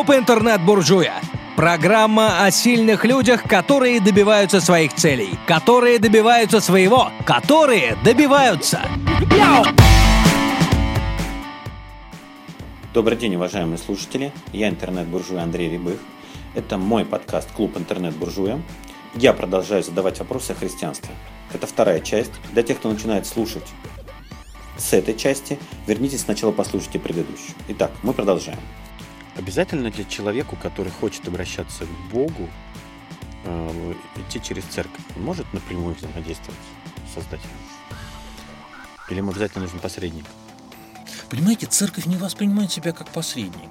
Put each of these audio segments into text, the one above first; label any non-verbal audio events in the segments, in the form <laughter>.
Клуб интернет-буржуя. Программа о сильных людях, которые добиваются своих целей, которые добиваются своего, которые добиваются. Добрый день, уважаемые слушатели. Я интернет-буржуй Андрей Рябых. Это мой подкаст «Клуб интернет-буржуя». Я продолжаю задавать вопросы о христианстве. Это вторая часть. Для тех, кто начинает слушать с этой части, вернитесь сначала послушайте предыдущую. Итак, мы продолжаем. Обязательно для человеку, который хочет обращаться к Богу, э, идти через церковь, он может напрямую взаимодействовать с Создателем? Или ему обязательно нужен посредник? Понимаете, церковь не воспринимает себя как посредник.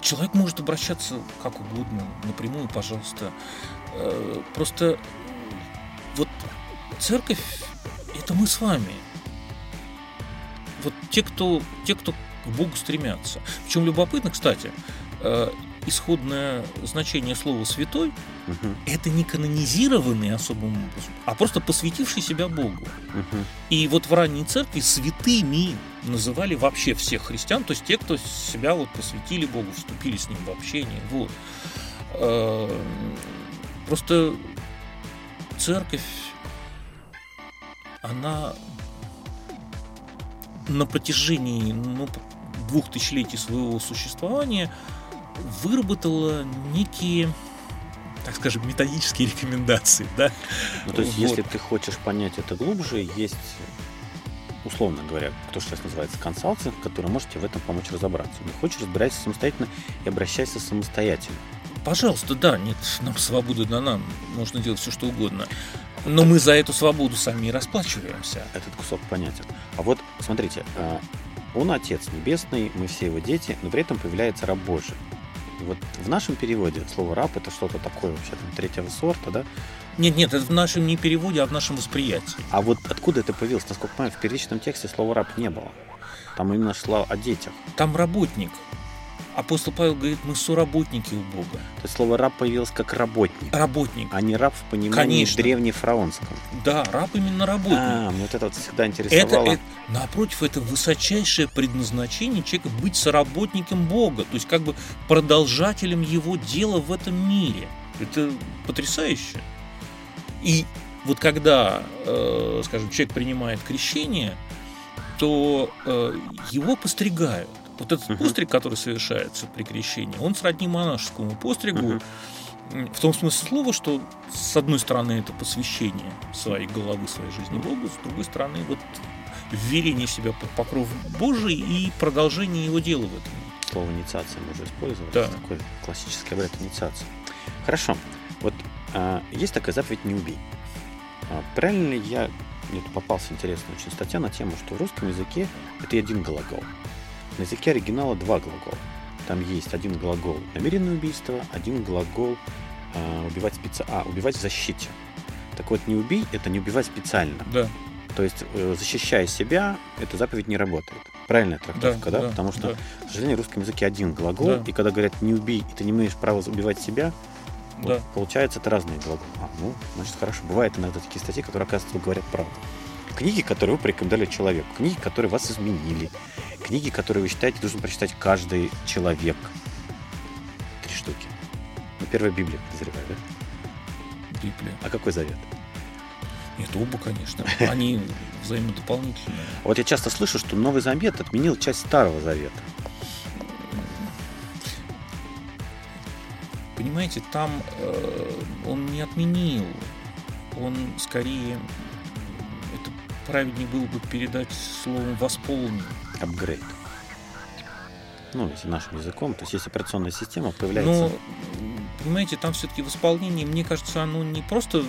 Человек может обращаться как угодно, напрямую, пожалуйста. Э, просто вот церковь – это мы с вами. Вот те, кто, те, кто к Богу стремятся. Причем любопытно, кстати, э, исходное значение слова святой угу. это не канонизированный особым образом, а просто посвятивший себя Богу. Угу. И вот в ранней церкви святыми называли вообще всех христиан, то есть те, кто себя вот посвятили Богу, вступили с ним в общение. Вот. Э, просто церковь, она на протяжении ну, двух тысячелетий своего существования выработала некие так скажем, методические рекомендации, да. Ну, то есть, вот. если ты хочешь понять это глубже, есть, условно говоря, кто сейчас называется консалтинг, который может тебе в этом помочь разобраться. Не хочешь, разбирайся самостоятельно и обращайся самостоятельно. Пожалуйста, да, нет, нам свобода дана, можно делать все, что угодно. Но мы за эту свободу сами и расплачиваемся. Этот кусок понятен. А вот, смотрите, а, он Отец Небесный, мы все его дети, но при этом появляется раб Божий. И вот в нашем переводе слово раб это что-то такое вообще там третьего сорта, да? Нет, нет, это в нашем не переводе, а в нашем восприятии. А вот откуда это появилось? Насколько я понимаю, в первичном тексте слова раб не было. Там именно шло о детях. Там работник. Апостол Павел говорит, мы соработники у Бога. То есть слово раб появилось как работник. Работник. А не раб в понимании Конечно. древнефараонском. Да, раб именно работник. А, вот это вот всегда интересовало. Это, это, напротив, это высочайшее предназначение человека быть соработником Бога, то есть как бы продолжателем его дела в этом мире. Это потрясающе. И вот когда, э, скажем, человек принимает крещение, то э, его постригают. Вот этот uh-huh. постриг, который совершается при крещении, он сродни монашескому постригу. Uh-huh. В том смысле слова, что с одной стороны это посвящение своей головы, своей жизни Богу, с другой стороны вот вверение себя под покров Божий и продолжение его дела в этом. Слово инициация можно использовать. Да. Такой классический обряд инициации. Хорошо. Вот а, есть такая заповедь «не убей». А, правильно ли я... Мне тут попался интересная очень статья на тему, что в русском языке это один глагол. На языке оригинала два глагола. Там есть один глагол намеренное убийство, один глагол э, убивать специально. А, убивать в защите. Так вот, не убей это не убивать специально. Да. То есть, э, защищая себя, эта заповедь не работает. Правильная трактовка, да? да? да Потому что, да. к сожалению, в русском языке один глагол, да. и когда говорят не убей, и ты не имеешь права убивать себя, да. вот, получается, это разные глаголы. А, ну, значит, хорошо. Бывает иногда такие статьи, которые, оказывается, говорят правду. Книги, которые вы порекомендовали человеку, книги, которые вас изменили, книги, которые вы считаете должен прочитать каждый человек. Три штуки. Ну, первая Библия, подозреваю, да? Библия. А какой завет? Нет, оба, конечно. Они взаимодополнительные. Вот я часто слышу, что Новый Завет отменил часть Старого Завета. Понимаете, там э, он не отменил. Он скорее правильнее было бы передать словом «восполнен». Апгрейд. Ну, если нашим языком, то есть есть операционная система, появляется... Но, понимаете, там все-таки восполнение, мне кажется, оно не просто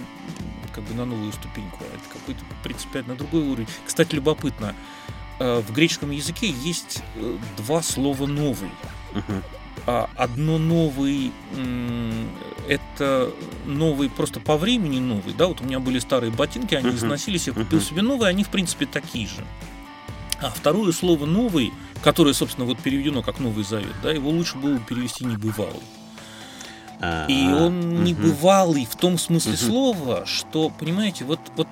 как бы на новую ступеньку, а это какой-то принципиально на другой уровень. Кстати, любопытно, э, в греческом языке есть э, два слова «новый». Угу. Одно новый это новый просто по времени новый, да, вот у меня были старые ботинки, они uh-huh. износились, я купил uh-huh. себе новые, они в принципе такие же. А второе слово новый, которое, собственно, вот переведено как Новый Завет, да, его лучше было перевести небывалый. А, И он небывалый в том смысле слова, что, понимаете, вот, вот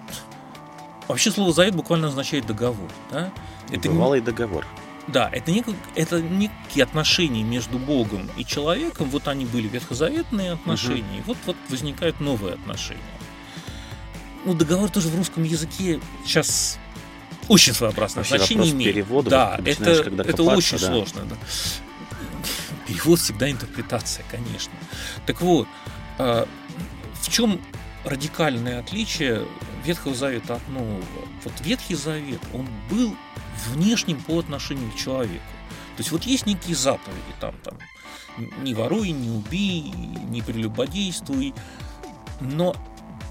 вообще слово завет буквально означает договор, да? Это небывалый договор. Да, это, не, это некие отношения между Богом и человеком. Вот они были ветхозаветные отношения, угу. и вот, вот возникают новые отношения. Ну, договор тоже в русском языке сейчас очень своеобразное Вообще значение имеет. Перевода, да, вот, это, когда это очень да. сложно. Да. Перевод всегда интерпретация, конечно. Так вот, а, в чем радикальное отличие Ветхого Завета от Нового? Вот Ветхий Завет, он был внешним по отношению к человеку. То есть вот есть некие заповеди, там, там, не воруй, не убей, не прелюбодействуй, но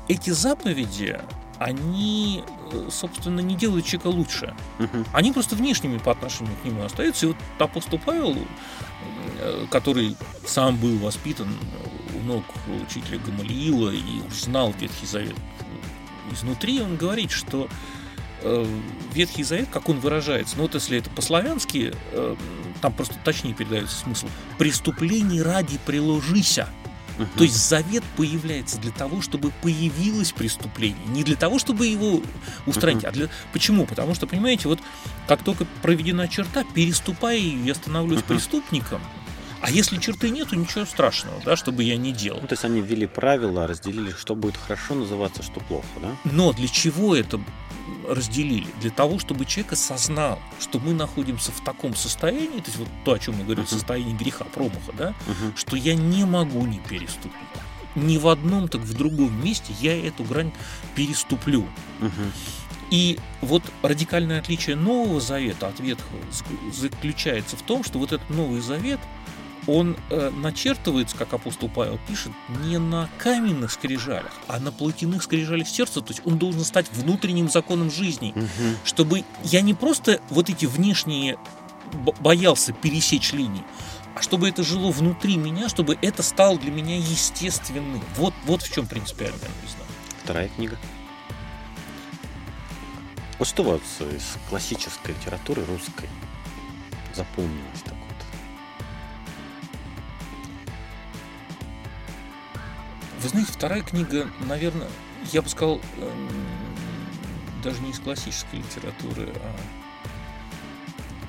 эти заповеди, они, э, собственно, не делают человека лучше. Угу. Они просто внешними по отношению к нему остаются. И вот апостол Павел, э, который сам был воспитан у ног учителя Гамалиила и знал Ветхий Завет изнутри, он говорит, что Ветхий Завет, как он выражается, ну вот если это по-славянски, там просто точнее передается смысл, «преступлений ради приложися». Угу. То есть завет появляется для того, чтобы появилось преступление. Не для того, чтобы его устранить. Uh-huh. А для... Почему? Потому что, понимаете, вот как только проведена черта, переступая ее, я становлюсь uh-huh. преступником. А если черты нету, ничего страшного, да, чтобы я не делал. Ну, то есть они ввели правила, разделили, что будет хорошо называться, что плохо, да? Но для чего это разделили? Для того, чтобы человек осознал, что мы находимся в таком состоянии, то есть вот то, о чем мы говорим, uh-huh. состояние греха, промаха, да, uh-huh. что я не могу не переступить. Ни в одном, так в другом месте я эту грань переступлю. Uh-huh. И вот радикальное отличие Нового Завета от Ветхого заключается в том, что вот этот Новый Завет – он э, начертывается, как апостол Павел пишет, не на каменных скрижалях, а на плотяных скрижалях сердца. То есть он должен стать внутренним законом жизни, угу. чтобы я не просто вот эти внешние боялся пересечь линии, а чтобы это жило внутри меня, чтобы это стало для меня естественным. Вот, вот в чем принципиальная новизна. Вторая книга. Вот что вас из классической литературы русской запомнилось так? Вы знаете, вторая книга, наверное, я бы сказал, эм, даже не из классической литературы, а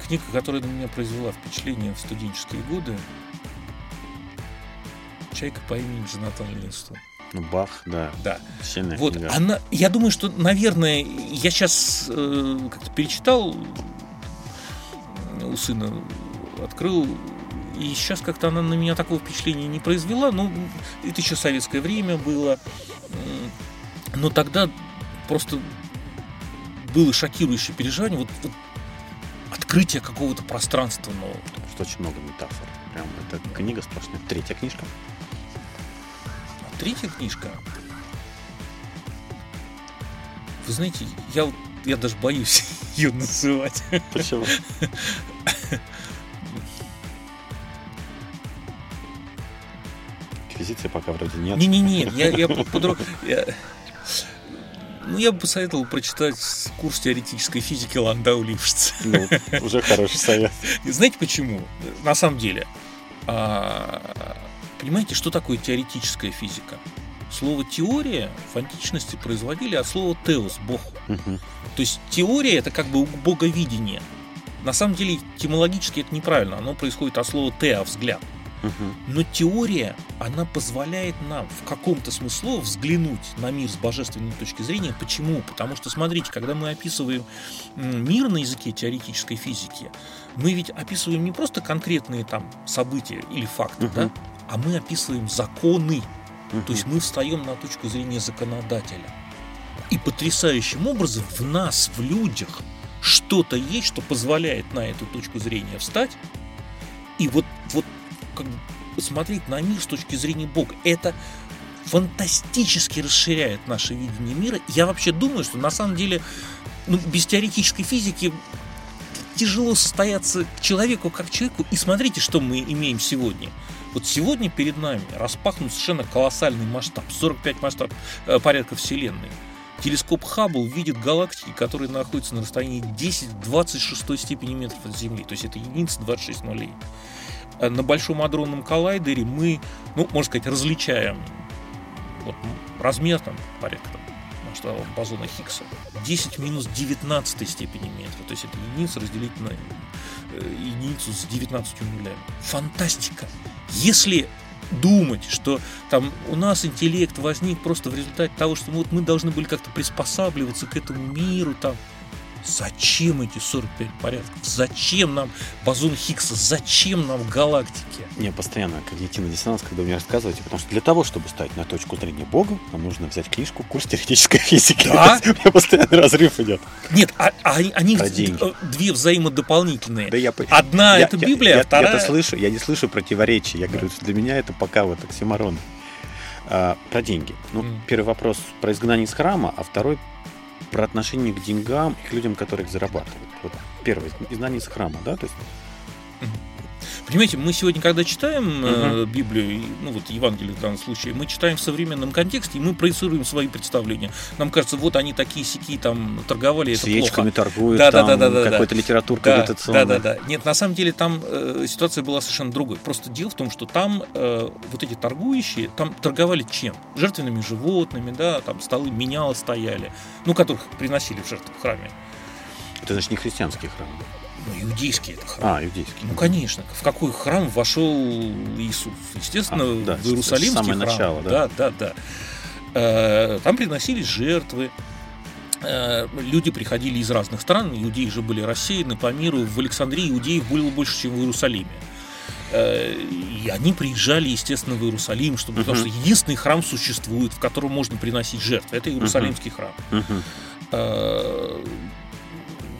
книга, которая на меня произвела впечатление в студенческие годы. Чайка по имени Джонатан Ливингстон. Ну, Бах, да. Да. Сильная вот книга. она, я думаю, что, наверное, я сейчас э, как-то перечитал у сына, открыл и сейчас как-то она на меня такого впечатления не произвела. Ну, это еще советское время было. Но тогда просто было шокирующее переживание. Вот, вот открытие какого-то пространства нового. Что очень много метафор. Прям это книга сплошная. Третья книжка. А третья книжка. Вы знаете, я, я даже боюсь <laughs> ее называть. Почему? Инквизиции пока вроде нет. Не-не-не, <laughs> я, я подруг... Я... Ну, я бы посоветовал прочитать курс теоретической физики Ландау Лившица. Ну, уже хороший совет. Знаете почему? На самом деле, а, понимаете, что такое теоретическая физика? Слово теория в античности производили от слова теос, бог. Угу. То есть теория это как бы боговидение. На самом деле, этимологически это неправильно. Оно происходит от слова теа, взгляд. Но теория, она позволяет нам в каком-то смысле взглянуть на мир с божественной точки зрения. Почему? Потому что, смотрите, когда мы описываем мир на языке теоретической физики, мы ведь описываем не просто конкретные там события или факты, да, а мы описываем законы. То есть мы встаем на точку зрения законодателя. И потрясающим образом в нас, в людях, что-то есть, что позволяет на эту точку зрения встать. И вот, вот как смотреть на мир с точки зрения Бога. Это фантастически расширяет наше видение мира. Я вообще думаю, что на самом деле ну, без теоретической физики тяжело состояться человеку как человеку. И смотрите, что мы имеем сегодня. Вот сегодня перед нами распахнут совершенно колоссальный масштаб, 45 масштаб э, порядка Вселенной. Телескоп Хаббл видит галактики, которые находятся на расстоянии 10-26 степени метров от Земли. То есть это единица 26 нулей на Большом адронном коллайдере мы, ну, можно сказать, различаем вот, размер там порядка там, масштаба бозона Хиггса 10 минус 19 степени метра. То есть это единица разделить на э, единицу с 19 нулями. Фантастика. Если думать, что там у нас интеллект возник просто в результате того, что вот мы должны были как-то приспосабливаться к этому миру, там, Зачем эти 45 порядков? Зачем нам бозон Хиггса? Зачем нам галактики? Мне постоянно когнитивный диссонанс, когда вы мне рассказываете, потому что для того, чтобы стать на точку зрения Бога, нам нужно взять книжку «Курс теоретической физики». Да? <laughs> У меня постоянный разрыв идет. Нет, а, а они, д- две взаимодополнительные. Да я, Одна я- это я- Библия, я, а вторая... Я-то слышу, я не слышу противоречий. Я говорю, что для меня это пока вот оксиморон. А, про деньги. Ну, Мгм. первый вопрос про изгнание из храма, а второй про отношение к деньгам и к людям, которые их зарабатывают. Вот первый изгнание из храма, да, то есть Понимаете, мы сегодня, когда читаем э, Библию, ну вот Евангелие в данном случае, мы читаем в современном контексте, и мы проецируем свои представления. Нам кажется, вот они такие сики там торговали, это свечками плохо. торгуют, Да, там да, да, да, да. какой-то литературка Да, агитационная. да, да, да. Нет, на самом деле там э, ситуация была совершенно другой. Просто дело в том, что там э, вот эти торгующие, там торговали чем? Жертвенными животными, да, там столы меняла стояли, ну, которых приносили в жертву в храме. Это значит не христианский храм. Ну, иудейский это храм. А, иудейский. Ну, конечно. В какой храм вошел Иисус? Естественно, А, да, в Иерусалимский самое храм. начало, да. да, да, да. Э, Там приносились жертвы. Э, Люди приходили из разных стран, иудеи же были рассеяны по миру. В Александрии иудеев было больше, чем в Иерусалиме. Э, И они приезжали, естественно, в Иерусалим, чтобы, потому Мгм. что единственный храм существует, в котором можно приносить жертвы. Это Иерусалимский храм. Мгм.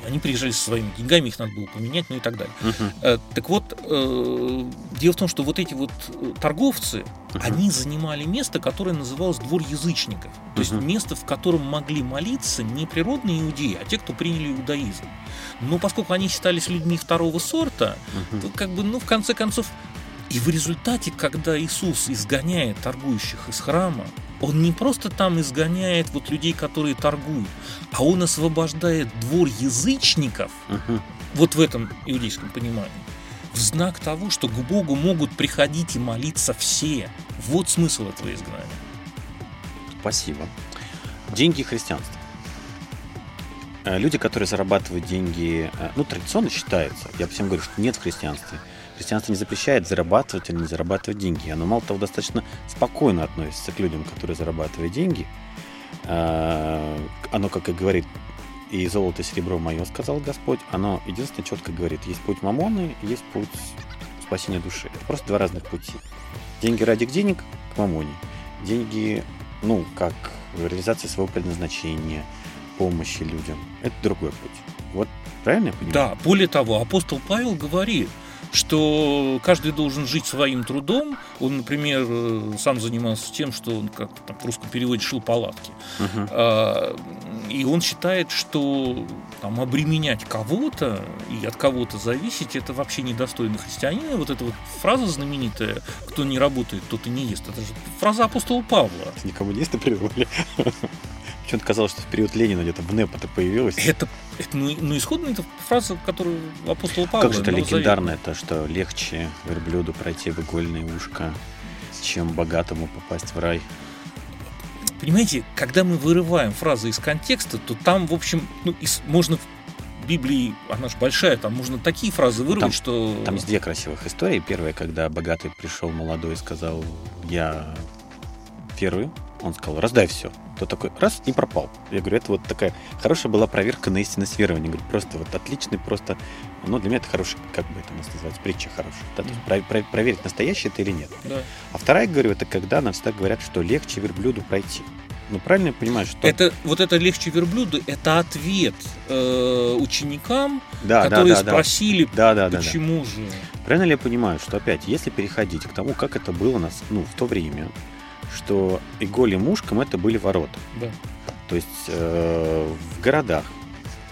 Они приезжали со своими деньгами, их надо было поменять, ну и так далее. Э, Так вот, э, дело в том, что вот эти вот э, торговцы, Мгм. они занимали место, которое называлось двор язычников. То есть Мгм. место, в котором могли молиться не природные иудеи, а те, кто приняли иудаизм. Но поскольку они считались людьми второго сорта, Мгм. то как бы, ну, в конце концов, и в результате, когда Иисус изгоняет торгующих из храма, он не просто там изгоняет вот людей, которые торгуют, а он освобождает двор язычников, Мгм. вот в этом иудейском понимании, в знак того, что к Богу могут приходить и молиться все. Вот смысл этого изгнания. Спасибо. Деньги и христианство. Э, Люди, которые зарабатывают деньги, э, ну, традиционно считается, я всем говорю, что нет в христианстве. Христианство не запрещает зарабатывать или не зарабатывать деньги. Оно, мало того, достаточно спокойно относится к людям, которые зарабатывают деньги. Э, Оно, как и говорит, и золото, и серебро мое, сказал Господь, оно единственное четко говорит, есть путь мамоны, есть путь спасения души. Это просто два разных пути. Деньги ради денег к мамоне. Деньги, ну, как реализация своего предназначения, помощи людям. Это другой путь. Вот правильно я понимаю? Да, более того, апостол Павел говорит, что каждый должен жить своим трудом. Он, например, э, сам занимался тем, что он, как там в русском переводе, шил палатки. Мгм. А, И он считает, что там, обременять кого-то и от кого-то зависеть, это вообще недостойно христианина. Вот эта вот фраза знаменитая, кто не работает, тот и не ест. Это же фраза апостола Павла. Не коммунисты придумали. Почему-то казалось, что в период Ленина где-то в НЭП это появилось. Это, это ну, ну, исходно это фраза, которую апостол Павла. Как же это Новый Завет. легендарно, то, что легче верблюду пройти в игольное ушко, чем богатому попасть в рай. Понимаете, когда мы вырываем фразы из контекста, то там, в общем, ну, из- можно в Библии, она же большая, там можно такие фразы вырвать, Там- что... Там есть две красивых истории. Первая, когда богатый пришел молодой и сказал, я верую. Он сказал, раздай все. То такой, раз, и пропал. Я говорю, это вот такая хорошая была проверка на истинность верования. Говорю, просто вот отличный, просто, ну, для меня это хороший, как бы это у нас называется, притча хорошая. Да, есть про- про- проверить, настоящее это или нет. Да. А вторая, говорю, это когда нам всегда говорят, что легче верблюду пройти. Ну, правильно я понимаю, что... Это, вот это легче верблюду, это ответ э, ученикам, да, да, которые да, да. спросили, Да, да, да, да. почему же. Правильно ли я понимаю, что опять, если переходить к тому, как это было у нас, ну, в то время, что и голем мушкам это были ворота. Да. То есть э, в городах,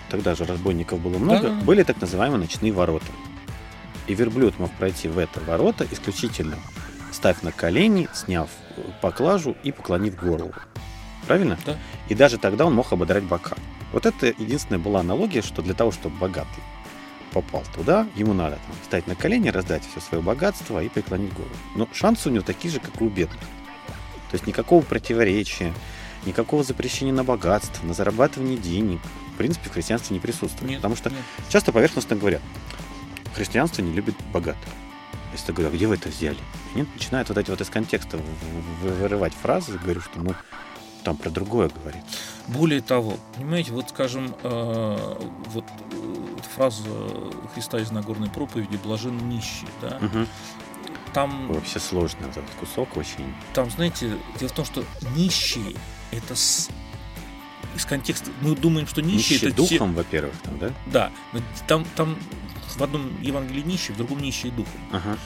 тогда же разбойников было много, Да. были так называемые ночные ворота. И верблюд мог пройти в это ворота исключительно ставь на колени, сняв поклажу и поклонив голову. Правильно? Да. И даже тогда он мог ободрать бока. Вот это единственная была аналогия, что для того, чтобы богатый попал туда, ему надо там, встать на колени, раздать все свое богатство и преклонить голову. Но шансы у него такие же, как и у бедных. То есть никакого противоречия, никакого запрещения на богатство, на зарабатывание денег, в принципе, в христианстве не присутствует. Нет, Потому что нет. часто поверхностно говорят, христианство не любит богатых. Если ты говорю, а где вы это взяли? Они начинают вот эти вот из контекста вырывать фразы, говорю, что ну там про другое говорит. Более того, понимаете, вот скажем, э, вот э, фраза Христа из Нагорной проповеди «блажен нищий», да, Угу. Там, Вообще сложно этот кусок очень. там, знаете, дело в том, что нищий – это с- из контекста, мы думаем, что нищий, Нищий это те- духом, во-первых, там, да? да, но там, там в одном Евангелии нищий, в другом нищий духом. Ага.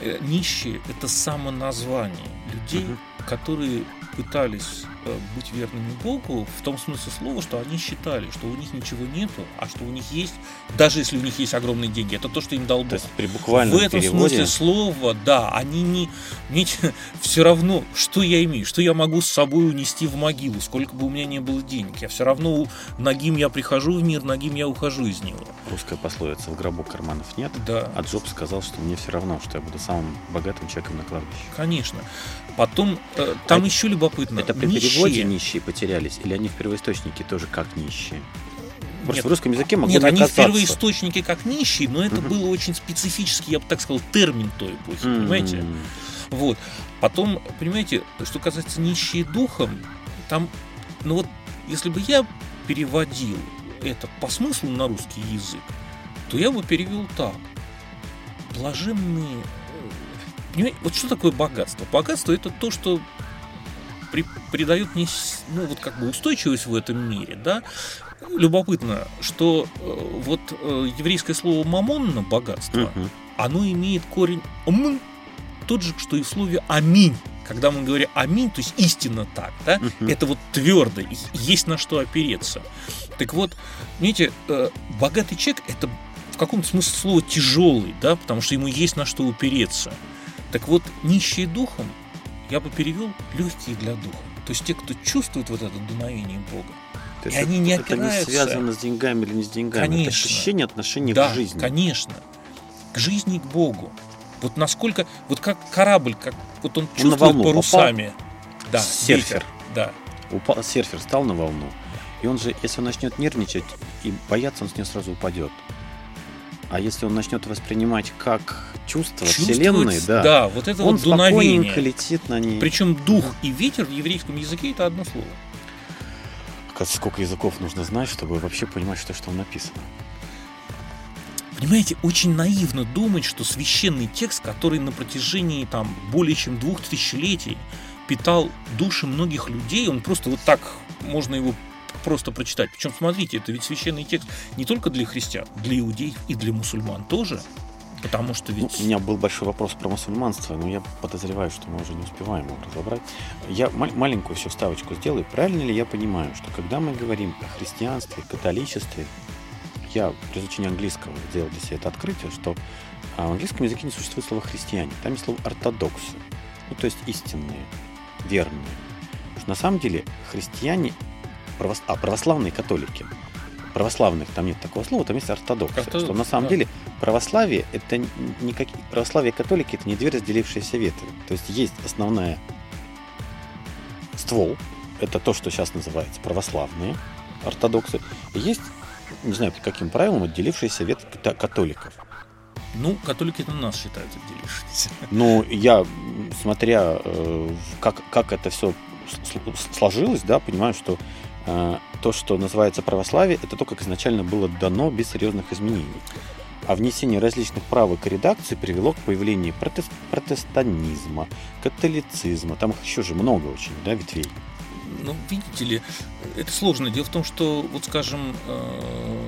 Э, Нищие – это самоназвание людей, Мгм. которые пытались э, быть верными Богу в том смысле слова, что они считали, что у них ничего нету, а что у них есть, даже если у них есть огромные деньги, это то, что им дал То Бог. есть при буквальном В этом переводе смысле слова, да, они не, не <laughs> все равно, что я имею, что я могу с собой унести в могилу, сколько бы у меня не было денег, я все равно нагим я прихожу в мир, нагим я ухожу из него. русская пословица «в гробу карманов нет», Да. а Джобс сказал, что мне все равно, что я буду самым богатым человеком на кладбище. Конечно. Потом э, там А еще любопытно. Это при Нищие- переводе нищие потерялись, или они в первоисточнике тоже как нищие? Просто Нет. в русском языке могло Нет, не они в оказаться. первоисточнике как нищие, но это Мгм. было очень специфический, я бы так сказал, термин той эпохи, М. понимаете? Вот. Потом, понимаете, что касается нищие духом, там, ну вот, если бы я переводил это по смыслу на русский язык, то я бы перевел так. Блаженные... э, Понимаете, вот что такое богатство? Богатство это то, что при- придает мне с- ну, вот как бы устойчивость в этом мире, да. Любопытно, что э, вот э, еврейское слово мамонна, богатство, Мгм. оно имеет корень «м», тот же, что и в слове «аминь». Когда мы говорим «аминь», то есть истинно так, да, Мгм. это вот твердо, есть на что опереться. Так вот, видите, э, богатый человек – это в каком-то смысле слова тяжелый, да, потому что ему есть на что упереться. Так вот, нищие духом я бы перевел легкие для духа. То есть те, кто чувствует вот это дуновение Бога. То И они не это не опираются. связано с деньгами или не с деньгами. Конечно. Это ощущение отношения да, к жизни. конечно. К жизни и к Богу. Вот насколько, вот как корабль, как вот он на чувствует волну парусами. Да, Серфер. ветер, Да. Упал, серфер стал на волну, и он же, если он начнет нервничать и бояться, он с нее сразу упадет. А если он начнет воспринимать как чувство Вселенной, да, да, вот это он вот дуновение. летит на ней. Причем дух и ветер в еврейском языке это одно слово. Сколько языков нужно знать, чтобы вообще понимать, что, что там написано. Понимаете, очень наивно думать, что священный текст, который на протяжении там более чем двух тысячелетий питал души многих людей, он просто вот так можно его просто прочитать. Причем, смотрите, это ведь священный текст не только для христиан, для иудеев и для мусульман тоже. Потому что Ну, ведь... у меня был большой вопрос про мусульманство, но я подозреваю, что мы уже не успеваем его разобрать. Я ма- маленькую еще вставочку сделаю. Правильно ли я понимаю, что когда мы говорим о христианстве, католичестве, я при изучении английского сделал для себя это открытие, что а, в английском языке не существует слова христиане, там есть слово ортодоксы, ну то есть истинные, верные. Что на самом деле христиане, правос- а православные католики, православных там нет такого слова, там есть ортодоксы. Ортодоксы, что на самом да. деле православие это не как православие и католики это не две разделившиеся ветви. То есть есть основная ствол, это то, что сейчас называется православные ортодоксы, и есть, не знаю, по каким правилам, отделившиеся ветвь католиков. Ну, католики это нас считают отделившиеся. <laughs> Ну, я, смотря э, как, как это все сложилось, да, понимаю, что то, что называется православие, это то, как изначально было дано без серьезных изменений. А внесение различных правок и редакций привело к появлению протест- протестанизма, католицизма. Там их еще же много очень, да, ветвей. Ну, видите ли, это сложно. Дело в том, что, вот скажем, э,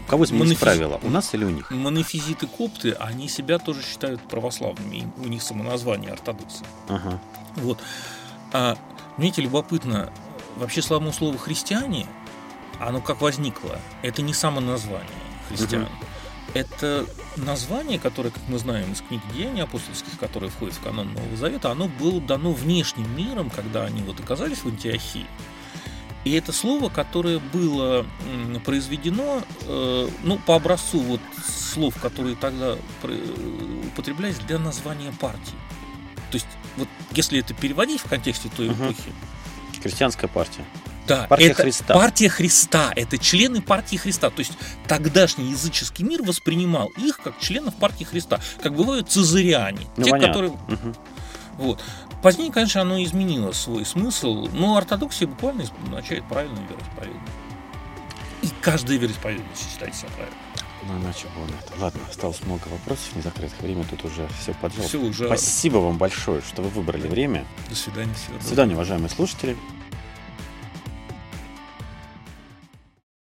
У кого изменились Монофизи- правила? У нас или у них? монофизиты копты, они себя тоже считают православными. У них самоназвание ортодоксы. Ага. Вот. А, знаете, любопытно, вообще само слово христиане, оно как возникло, это не само название христиан. Мгм. Это название, которое, как мы знаем из книг Деяний апостольских, которое входит в канон Нового Завета, оно было дано внешним миром, когда они вот оказались в Антиохии. И это слово, которое было произведено, э, ну, по образцу вот слов, которые тогда употреблялись для названия партии. То есть, вот если это переводить в контексте той эпохи, Крестьянская партия. Да, Партия это Христа. партия Христа, это члены партии Христа. То есть тогдашний языческий мир воспринимал их как членов партии Христа, как бывают цезариане, Ну, те, понятно. которые Мгм. вот. Позднее, конечно, оно изменило свой смысл, но ортодоксия буквально означает правильное вероисповедание. И каждое вероисповедание считает себя правильным. Ну, иначе было это. Ладно, осталось много вопросов незакрытых. Время тут уже все поджало. Все уже. Спасибо вам большое, что вы выбрали время. До свидания. Всего До свидания, уважаемые слушатели.